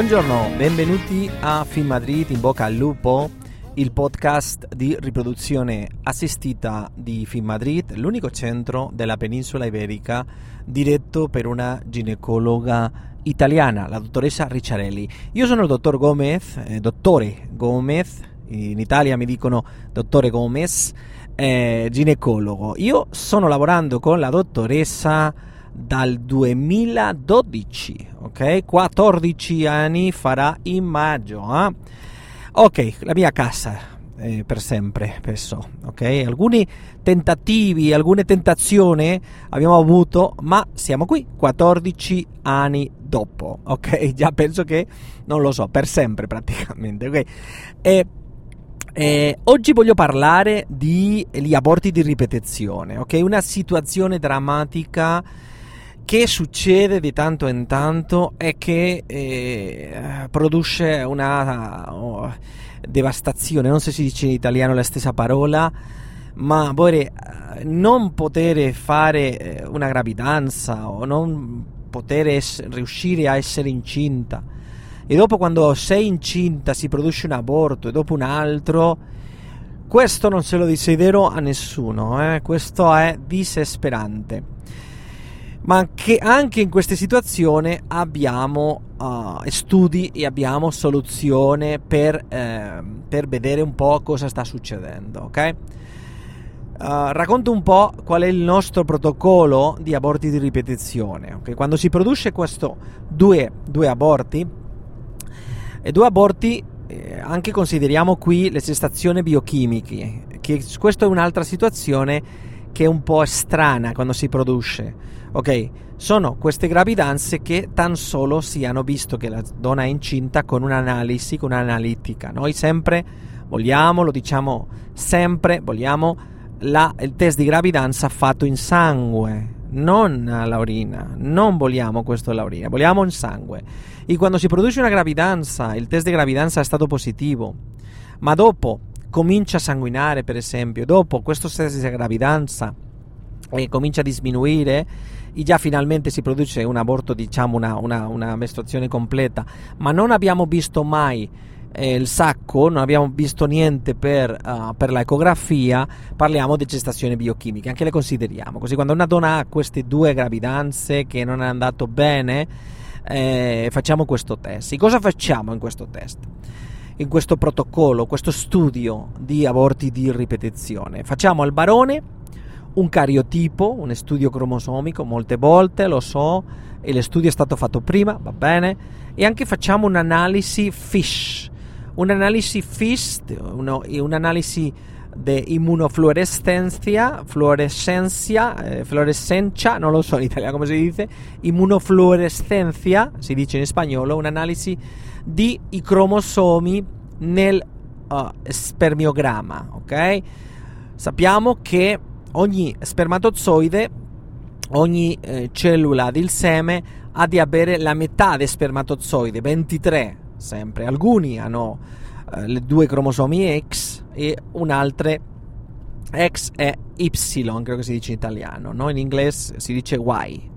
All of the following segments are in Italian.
Buongiorno, benvenuti a Film Madrid in bocca al lupo, il podcast di riproduzione assistita di Film Madrid, l'unico centro della penisola iberica diretto per una ginecologa italiana, la dottoressa Ricciarelli. Io sono il dottor Gomez, eh, dottore Gomez, in Italia mi dicono dottore Gomez, eh, ginecologo. Io sono lavorando con la dottoressa dal 2012, ok? 14 anni farà in maggio. Eh? Ok, la mia casa eh, per sempre, penso, ok? Alcuni tentativi, alcune tentazioni abbiamo avuto, ma siamo qui 14 anni dopo, ok? Già penso che, non lo so, per sempre praticamente, ok? E, eh, oggi voglio parlare degli aborti di ripetizione, ok? Una situazione drammatica che succede di tanto in tanto è che eh, produce una oh, devastazione, non so se si dice in italiano la stessa parola, ma vorrei non poter fare eh, una gravidanza o non poter es- riuscire a essere incinta. E dopo quando sei incinta si produce un aborto e dopo un altro questo non se lo desidero a nessuno, eh? questo è disesperante ma che anche in queste situazioni abbiamo uh, studi e abbiamo soluzioni per, eh, per, vedere un po' cosa sta succedendo, ok? Uh, racconto un po' qual è il nostro protocollo di aborti di ripetizione. Okay? Quando si produce questo due, due aborti, e due aborti eh, anche consideriamo qui le gestazioni biochimiche, che questa è un'altra situazione che è un po' strana quando si produce Ok, sono queste gravidanze che tan solo si hanno visto che la donna è incinta con un'analisi, con un'analitica. Noi sempre vogliamo, lo diciamo sempre, vogliamo la, il test di gravidanza fatto in sangue, non alla urina. Non vogliamo questo alla urina, vogliamo in sangue. E quando si produce una gravidanza, il test di gravidanza è stato positivo, ma dopo comincia a sanguinare, per esempio, dopo questo test di gravidanza e comincia a diminuire già finalmente si produce un aborto, diciamo una, una, una mestruazione completa, ma non abbiamo visto mai eh, il sacco, non abbiamo visto niente per, uh, per l'ecografia, parliamo di gestazione biochimica, anche le consideriamo. Così quando una donna ha queste due gravidanze che non è andato bene, eh, facciamo questo test. E cosa facciamo in questo test? In questo protocollo, questo studio di aborti di ripetizione? Facciamo al barone un cariotipo, un studio cromosomico, molte volte lo so, e lo studio è stato fatto prima, va bene, e anche facciamo un'analisi FISH, un'analisi FISH, uno, un'analisi di immunofluorescenza, fluorescenza, eh, fluorescenza, non lo so in italiano come si dice, immunofluorescenza, si dice in spagnolo, un'analisi di i cromosomi nel uh, spermiogramma, ok? Sappiamo che ogni spermatozoide, ogni eh, cellula del seme ha di avere la metà dei spermatozoidi, 23 sempre. Alcuni hanno eh, le due cromosomi X e un'altra X e Y, credo che si dice in italiano, no? In inglese si dice Y.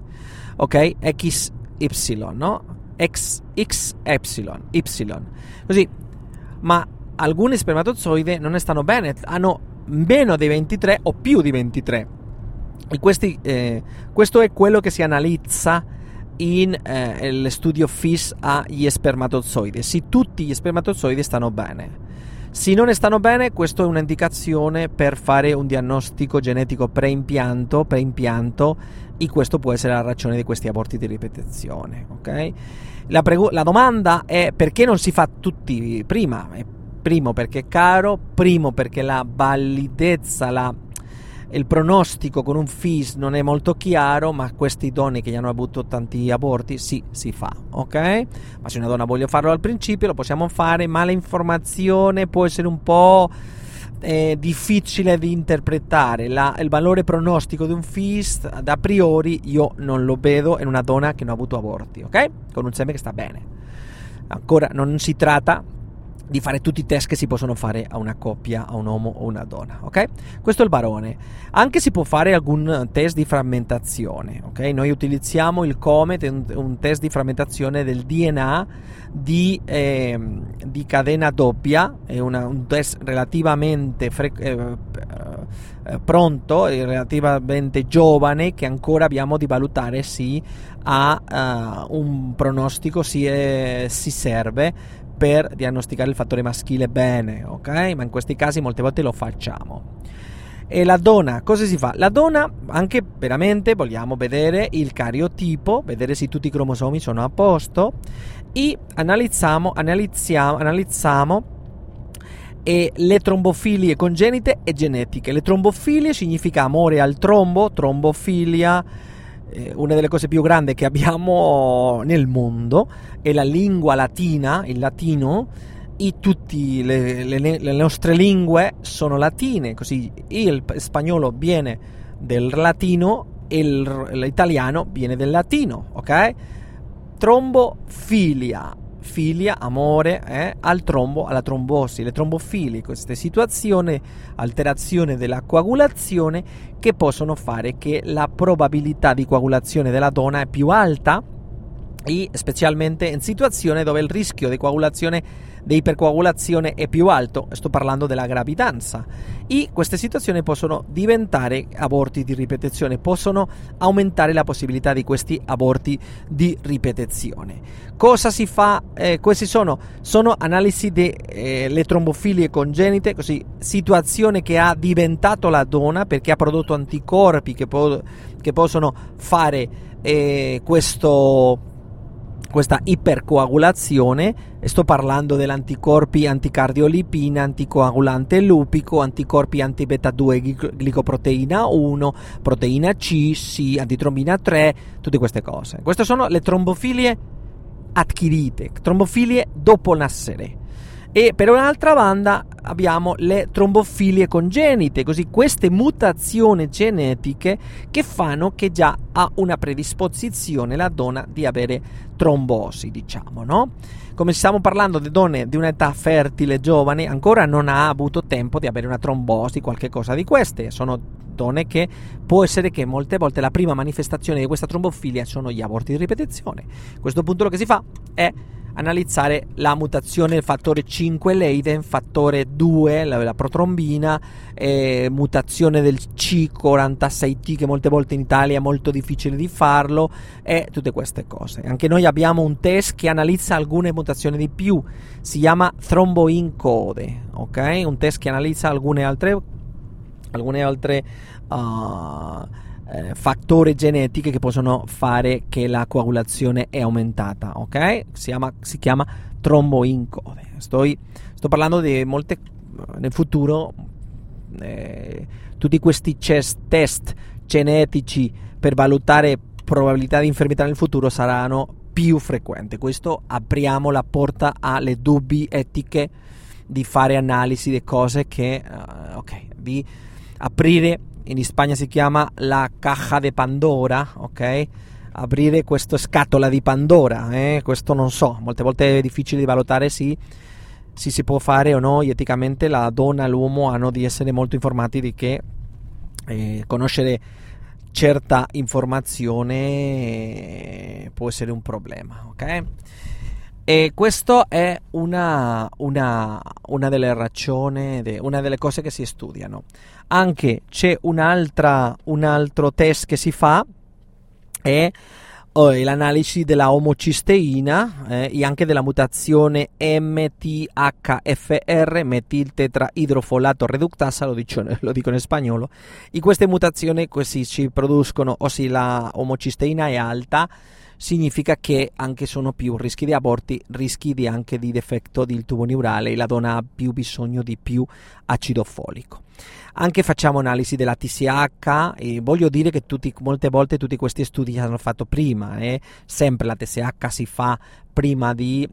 Ok? XY, no? X, X, Y. Così, ma alcuni spermatozoidi non stanno bene, hanno meno di 23 o più di 23. E questi, eh, questo è quello che si analizza in eh, studio FIS agli spermatozoidi, se tutti gli spermatozoidi stanno bene. Se non stanno bene, questa è un'indicazione per fare un diagnostico genetico preimpianto, preimpianto e questo può essere la ragione di questi aborti di ripetizione. Okay? La, pregu- la domanda è perché non si fa tutti prima? Primo perché è caro, primo perché la validezza, la il pronostico con un FIS non è molto chiaro, ma questi donne che hanno avuto tanti aborti sì, si fa, ok? Ma se una donna vuole farlo al principio lo possiamo fare, ma l'informazione può essere un po' eh, difficile di interpretare. La, il valore pronostico di un FIS da priori io non lo vedo in una donna che non ha avuto aborti, ok? Con un seme che sta bene. Ancora non si tratta di fare tutti i test che si possono fare a una coppia, a un uomo o una donna, ok? Questo è il barone. Anche si può fare alcun test di frammentazione, ok? Noi utilizziamo il Comet, un, test di frammentazione del DNA di, eh, di cadena doppia, è una, un test relativamente fre- eh, eh, pronto relativamente giovane che ancora abbiamo di valutare se ha uh, un pronostico, si, è, si serve per diagnosticare il fattore maschile bene, ok? Ma in questi casi molte volte lo facciamo. E la donna, cosa si fa? La donna, anche veramente vogliamo vedere il cariotipo, vedere se tutti i cromosomi sono a posto e analizziamo, analizziamo, analizziamo e le trombofilie congenite e genetiche. Le trombofilie significa amore al trombo, trombofilia una delle cose più grandi che abbiamo nel mondo è la lingua latina, il latino, e tutte le, le, le, nostre lingue sono latine, così il spagnolo viene del latino e l'italiano viene del latino, ok? Trombofilia, filia, amore, eh, al trombo, alla trombosi, le trombofili, queste situazioni, alterazione della coagulazione che possono fare che la probabilità di coagulazione della donna è più alta e specialmente in situazioni dove il rischio di coagulazione di ipercoagulazione è più alto, sto parlando della gravidanza. E queste situazioni possono diventare aborti di ripetizione, possono aumentare la possibilità di questi aborti di ripetizione. Cosa si fa? Eh, questi sono, sono analisi delle eh, trombofilie congenite, così situazione che ha diventato la donna perché ha prodotto anticorpi che, po- che possono fare eh, questo questa ipercoagulazione sto parlando dell'anticorpi anticardiolipina, anticoagulante lupico, anticorpi antibeta 2 glicoproteina 1, proteina C, C, antitrombina 3, tutte queste cose. Queste sono le trombofilie adquirite, trombofilie dopo nascere. E per un'altra banda abbiamo le trombofilie congenite, così queste mutazioni genetiche che fanno che già ha una predisposizione la donna di avere trombosi, diciamo, no? Come stiamo parlando di donne di un'età fertile, giovane, ancora non ha avuto tempo di avere una trombosi, qualche cosa di queste. Sono donne che può essere che molte volte la prima manifestazione di questa trombofilia sono gli aborti di ripetizione. A questo punto lo che si fa è analizzare la mutazione del fattore 5 Leiden, fattore 2, la, la protrombina, eh, mutazione del C46T che molte volte in Italia è molto difficile di farlo e tutte queste cose. Anche noi abbiamo un test che analizza alcune mutazioni di più, si chiama thromboencode, ok? Un test che analizza alcune altre alcune altre uh, eh, fattori genetiche che possono fare che la coagulazione è aumentata, ok? Si chiama, si chiama tromboincode. Sto, sto parlando di molte nel futuro eh, tutti questi test genetici per valutare probabilità di infermità nel futuro saranno più frequenti. Questo apriamo la porta alle dubbi etiche di fare analisi di cose che uh, ok, di aprire in Spagna si chiama la caja de Pandora, ok? Aprire questa scatola di Pandora, eh? questo non so, molte volte è difficile di valutare se si, si può fare o no, eticamente la donna e l'uomo hanno di essere molto informati di che eh, conoscere certa informazione può essere un problema, ok? E questa è una, una, una, delle ragioni, una delle cose che si studiano. Anche c'è un altro test che si fa, è oh, l'analisi della omocisteina eh, e anche della mutazione MTHFR, metiltetraidrofolato reductasa, lo, dico, lo dico in spagnolo. In queste mutazioni così si producono, ossia la omocisteina è alta, significa che anche sono più rischi di aborti, rischi di anche di difetto del tubo neurale e la donna ha più bisogno di più acido folico. Anche facciamo analisi della TSH e voglio dire che tutti, molte volte tutti questi studi hanno fatto prima, eh? sempre la TSH si fa prima di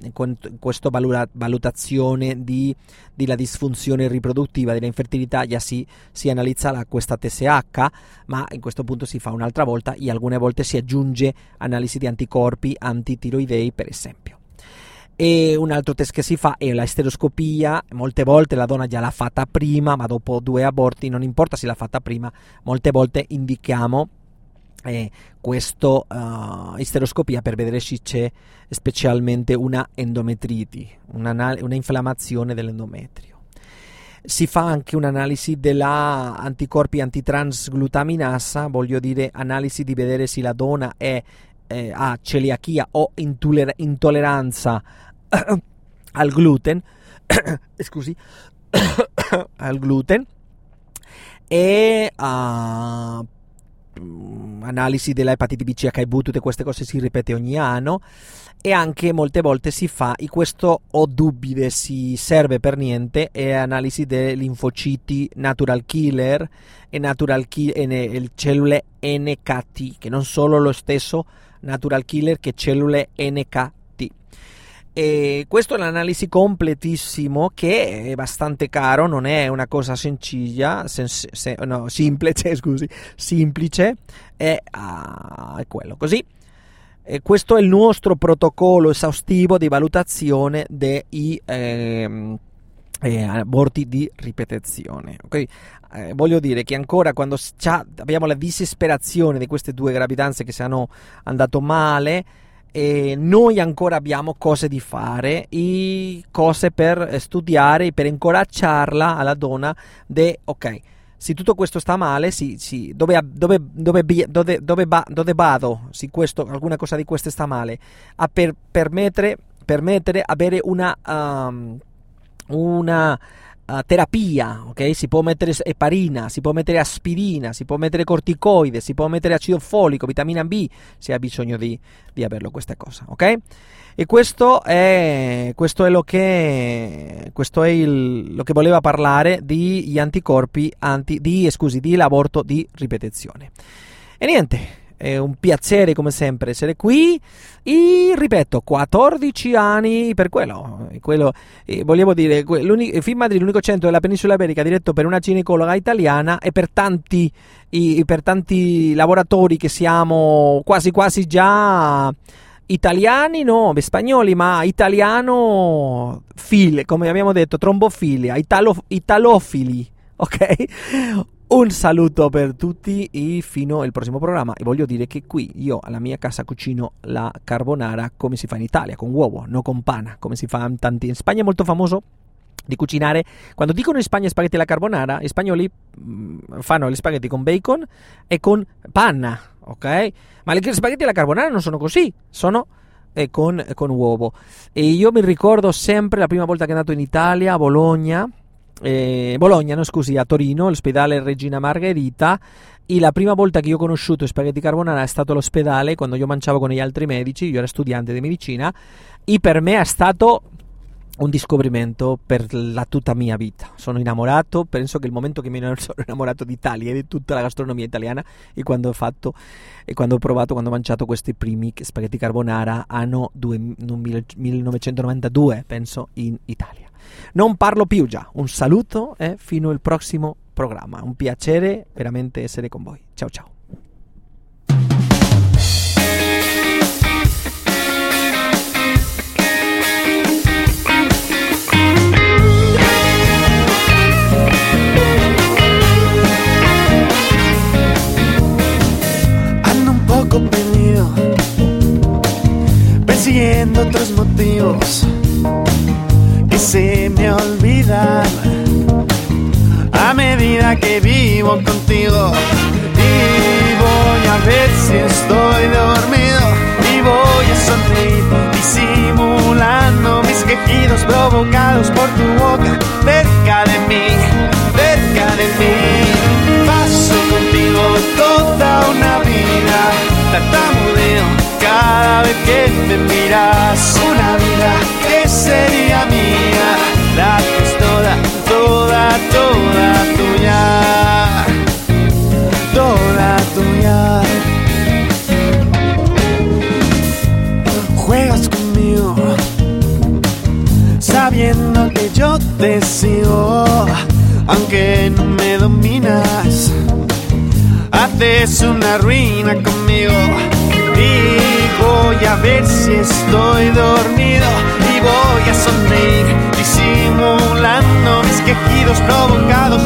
questa valutazione della disfunzione riproduttiva, della infertilità, già si, si analizza la, questa TSH, ma in questo punto si fa un'altra volta e alcune volte si aggiunge analisi di anticorpi antitiroidei per esempio. E un altro test che si fa è la stereoscopia, molte volte la donna già l'ha fatta prima, ma dopo due aborti, non importa se l'ha fatta prima, molte volte indichiamo eh, questa uh, isteroscopia per vedere se c'è specialmente una endometriti, una, inflammazione dell'endometrio. Si fa anche un'analisi della anticorpi antitransglutaminasa, voglio dire analisi di vedere se la donna è, eh, ha celiachia o intolleranza al gluten, scusi, al gluten e uh, analisi della epatite B, C, HIV, tutte queste cose si ripete ogni anno e anche molte volte si fa, e questo ho dubbi si serve per niente, è analisi dei linfociti natural killer e, natural ki- e ne- cellule NKT, che non sono lo stesso natural killer che cellule NKT e questo è l'analisi completissimo che è abbastanza caro, non è una cosa sencilla, sen- se- no, semplice, scusi, semplice, è, uh, è quello. Così, e questo è il nostro protocollo esaustivo di valutazione dei eh, eh, aborti di ripetizione. Okay? Eh, voglio dire che ancora quando abbiamo la disperazione di queste due gravidanze che siano andate male, e noi ancora abbiamo cose da fare e cose per studiare per incoraggiarla alla donna di ok se tutto questo sta male sì, sì, dove, dove, dove, dove, vado se questo, alguna cosa di queste sta male? A per, permettere, permettere avere una um, una terapia, ok? Si può mettere eparina, si può mettere aspirina, si può mettere corticoide, si può mettere acido folico, vitamina B, se ha bisogno di, di averlo questa cosa, ok? E questo è, questo è, lo, che, questo è il, lo che voleva parlare di anticorpi anti, di, scusi, di l'aborto di ripetizione. E niente, è un piacere come sempre essere qui e ripeto 14 anni per quello, quello eh, volevo dire il film Madrid l'unico centro della penisola iberica diretto per una ginecologa italiana e per tanti, e per tanti lavoratori che siamo quasi quasi già italiani, no, spagnoli, ma italiano file, come abbiamo detto, trombofilia, italo, italofili, ok? Un saluto per tutti e fino al prossimo programma. E voglio dire che qui io alla mia casa cucino la carbonara come si fa in Italia, con uovo, non con pana, come si fa in tanti. In Spagna è molto famoso di cucinare. Quando dicono in Spagna spaghetti alla carbonara, gli spagnoli mm, fanno gli spaghetti con bacon e con panna, ok? Ma gli spaghetti alla carbonara non sono così, sono eh, con, con uovo. E io mi ricordo sempre la prima volta che sono andato in Italia, a Bologna eh, Bologna, no, scusi, a Torino, l'ospedale Regina Margherita. E la prima volta che io ho conosciuto spaghetti carbonara è stato all'ospedale quando io mangiavo con gli altri medici, io ero studiante di medicina, e per me è stato un scoprimento per la tutta mia vita. Sono innamorato, penso che il momento che mi sono innamorato d'Italia e di tutta la gastronomia italiana è quando ho fatto e quando ho provato, quando ho mangiato questi primi spaghetti carbonara anno 1992, penso, in Italia. Non parlo più già. Un saluto e fino al prossimo programma. Un piacere veramente essere con voi. Ciao ciao. otros motivos que se me olvidan a medida que vivo contigo. Y voy a ver si estoy dormido y voy a sonreír disimulando mis quejidos provocados por tu boca cerca de mí, cerca de mí. Paso contigo toda una vida tartamudeo cada vez que me miras. Una vida que sería mía, la que es toda, toda, toda tuya. Toda tuya. Juegas conmigo, sabiendo que yo te sigo, aunque no me dominas. Haces una ruina conmigo voy a ver si estoy dormido y voy a sonreír disimulando mis quejidos provocados